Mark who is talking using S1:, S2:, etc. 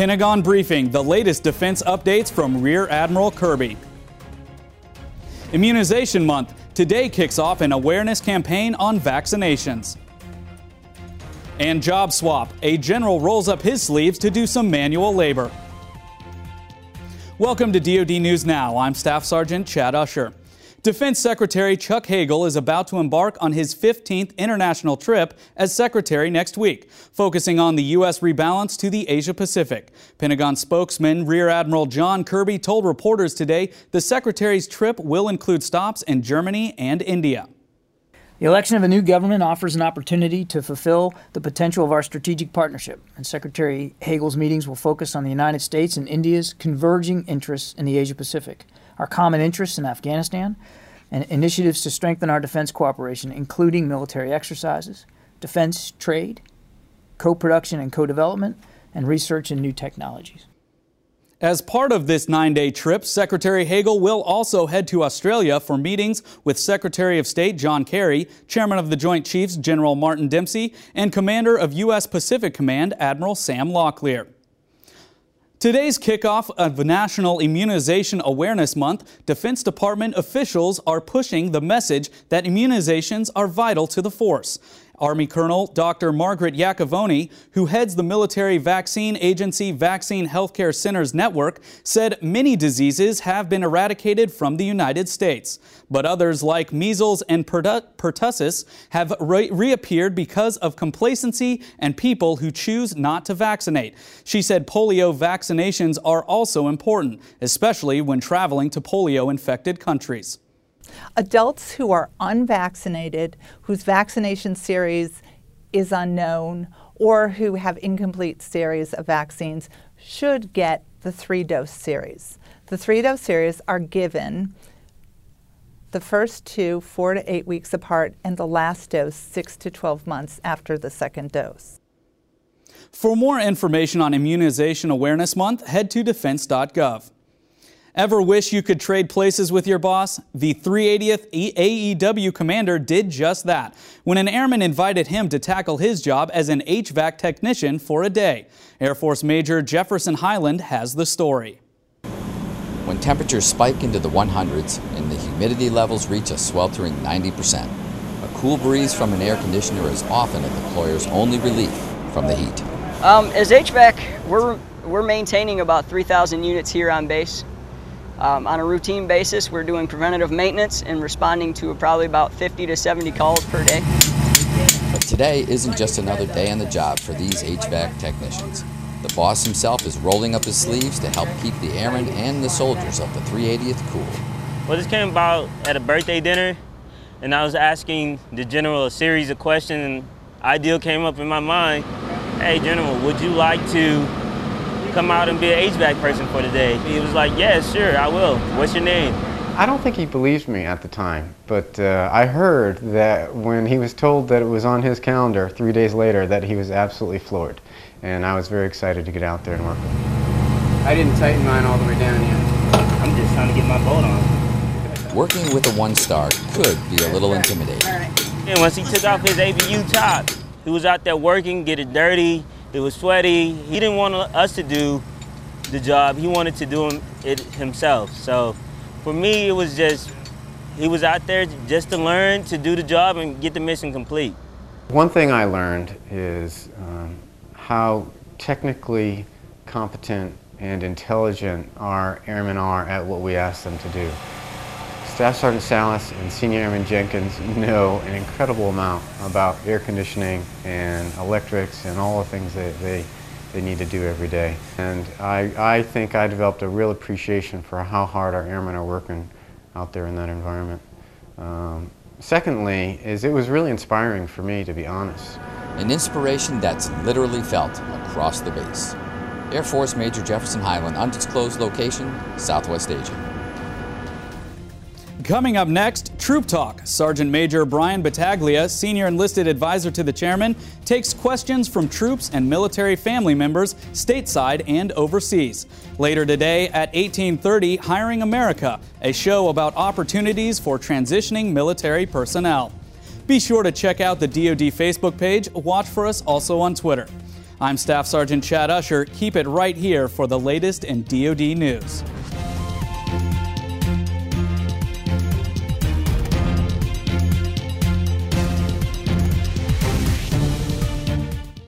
S1: Pentagon briefing the latest defense updates from Rear Admiral Kirby. Immunization Month today kicks off an awareness campaign on vaccinations. And Job Swap a general rolls up his sleeves to do some manual labor. Welcome to DoD News Now. I'm Staff Sergeant Chad Usher. Defense Secretary Chuck Hagel is about to embark on his 15th international trip as Secretary next week, focusing on the U.S. rebalance to the Asia Pacific. Pentagon spokesman Rear Admiral John Kirby told reporters today the Secretary's trip will include stops in Germany and India.
S2: The election of a new government offers an opportunity to fulfill the potential of our strategic partnership, and Secretary Hagel's meetings will focus on the United States and India's converging interests in the Asia Pacific our common interests in Afghanistan, and initiatives to strengthen our defense cooperation, including military exercises, defense trade, co production and co development, and research in new technologies.
S1: As part of this nine day trip, Secretary Hagel will also head to Australia for meetings with Secretary of State John Kerry, Chairman of the Joint Chiefs General Martin Dempsey, and Commander of U.S. Pacific Command Admiral Sam Locklear. Today's kickoff of National Immunization Awareness Month, Defense Department officials are pushing the message that immunizations are vital to the force. Army Colonel Dr. Margaret Yacovone, who heads the military vaccine agency Vaccine Healthcare Centers Network, said many diseases have been eradicated from the United States, but others like measles and pertussis have re reappeared because of complacency and people who choose not to vaccinate. She said polio vaccinations are also important, especially when traveling to polio infected countries.
S3: Adults who are unvaccinated, whose vaccination series is unknown, or who have incomplete series of vaccines should get the three dose series. The three dose series are given the first two four to eight weeks apart, and the last dose six to 12 months after the second dose.
S1: For more information on Immunization Awareness Month, head to defense.gov. Ever wish you could trade places with your boss? The 380th AEW commander did just that when an airman invited him to tackle his job as an HVAC technician for a day. Air Force Major Jefferson Highland has the story.
S4: When temperatures spike into the 100s and the humidity levels reach a sweltering 90%, a cool breeze from an air conditioner is often a deployer's only relief from the heat.
S5: Um, as HVAC, we're, we're maintaining about 3,000 units here on base. Um, on a routine basis, we're doing preventative maintenance and responding to probably about 50 to 70 calls per day.
S4: But today isn't just another day on the job for these HVAC technicians. The boss himself is rolling up his sleeves to help keep the airmen and the soldiers of the 380th cool.
S6: Well, this came about at a birthday dinner, and I was asking the general a series of questions, and ideal came up in my mind. Hey, General, would you like to come out and be an HVAC person for the day. He was like, yeah, sure, I will. What's your name?
S7: I don't think he believed me at the time, but uh, I heard that when he was told that it was on his calendar three days later that he was absolutely floored. And I was very excited to get out there and work with him.
S8: I didn't tighten mine all the way down yet.
S6: I'm just trying to get my boat on.
S4: Working with a one-star could be a little intimidating.
S6: And once he took off his ABU top, he was out there working, get it dirty, it was sweaty. He didn't want us to do the job. He wanted to do it himself. So for me, it was just, he was out there just to learn to do the job and get the mission complete.
S7: One thing I learned is um, how technically competent and intelligent our airmen are at what we ask them to do. Staff Sergeant Salas and Senior Airman Jenkins know an incredible amount about air conditioning and electrics and all the things that they, they need to do every day. And I, I think I developed a real appreciation for how hard our airmen are working out there in that environment. Um, secondly, is it was really inspiring for me, to be honest.
S4: An inspiration that's literally felt across the base. Air Force Major Jefferson Highland, undisclosed location, Southwest Asia.
S1: Coming up next, Troop Talk. Sergeant Major Bryan Battaglia, senior enlisted advisor to the chairman, takes questions from troops and military family members stateside and overseas. Later today at 1830, Hiring America, a show about opportunities for transitioning military personnel. Be sure to check out the DoD Facebook page. Watch for us also on Twitter. I'm Staff Sergeant Chad Usher. Keep it right here for the latest in DoD news.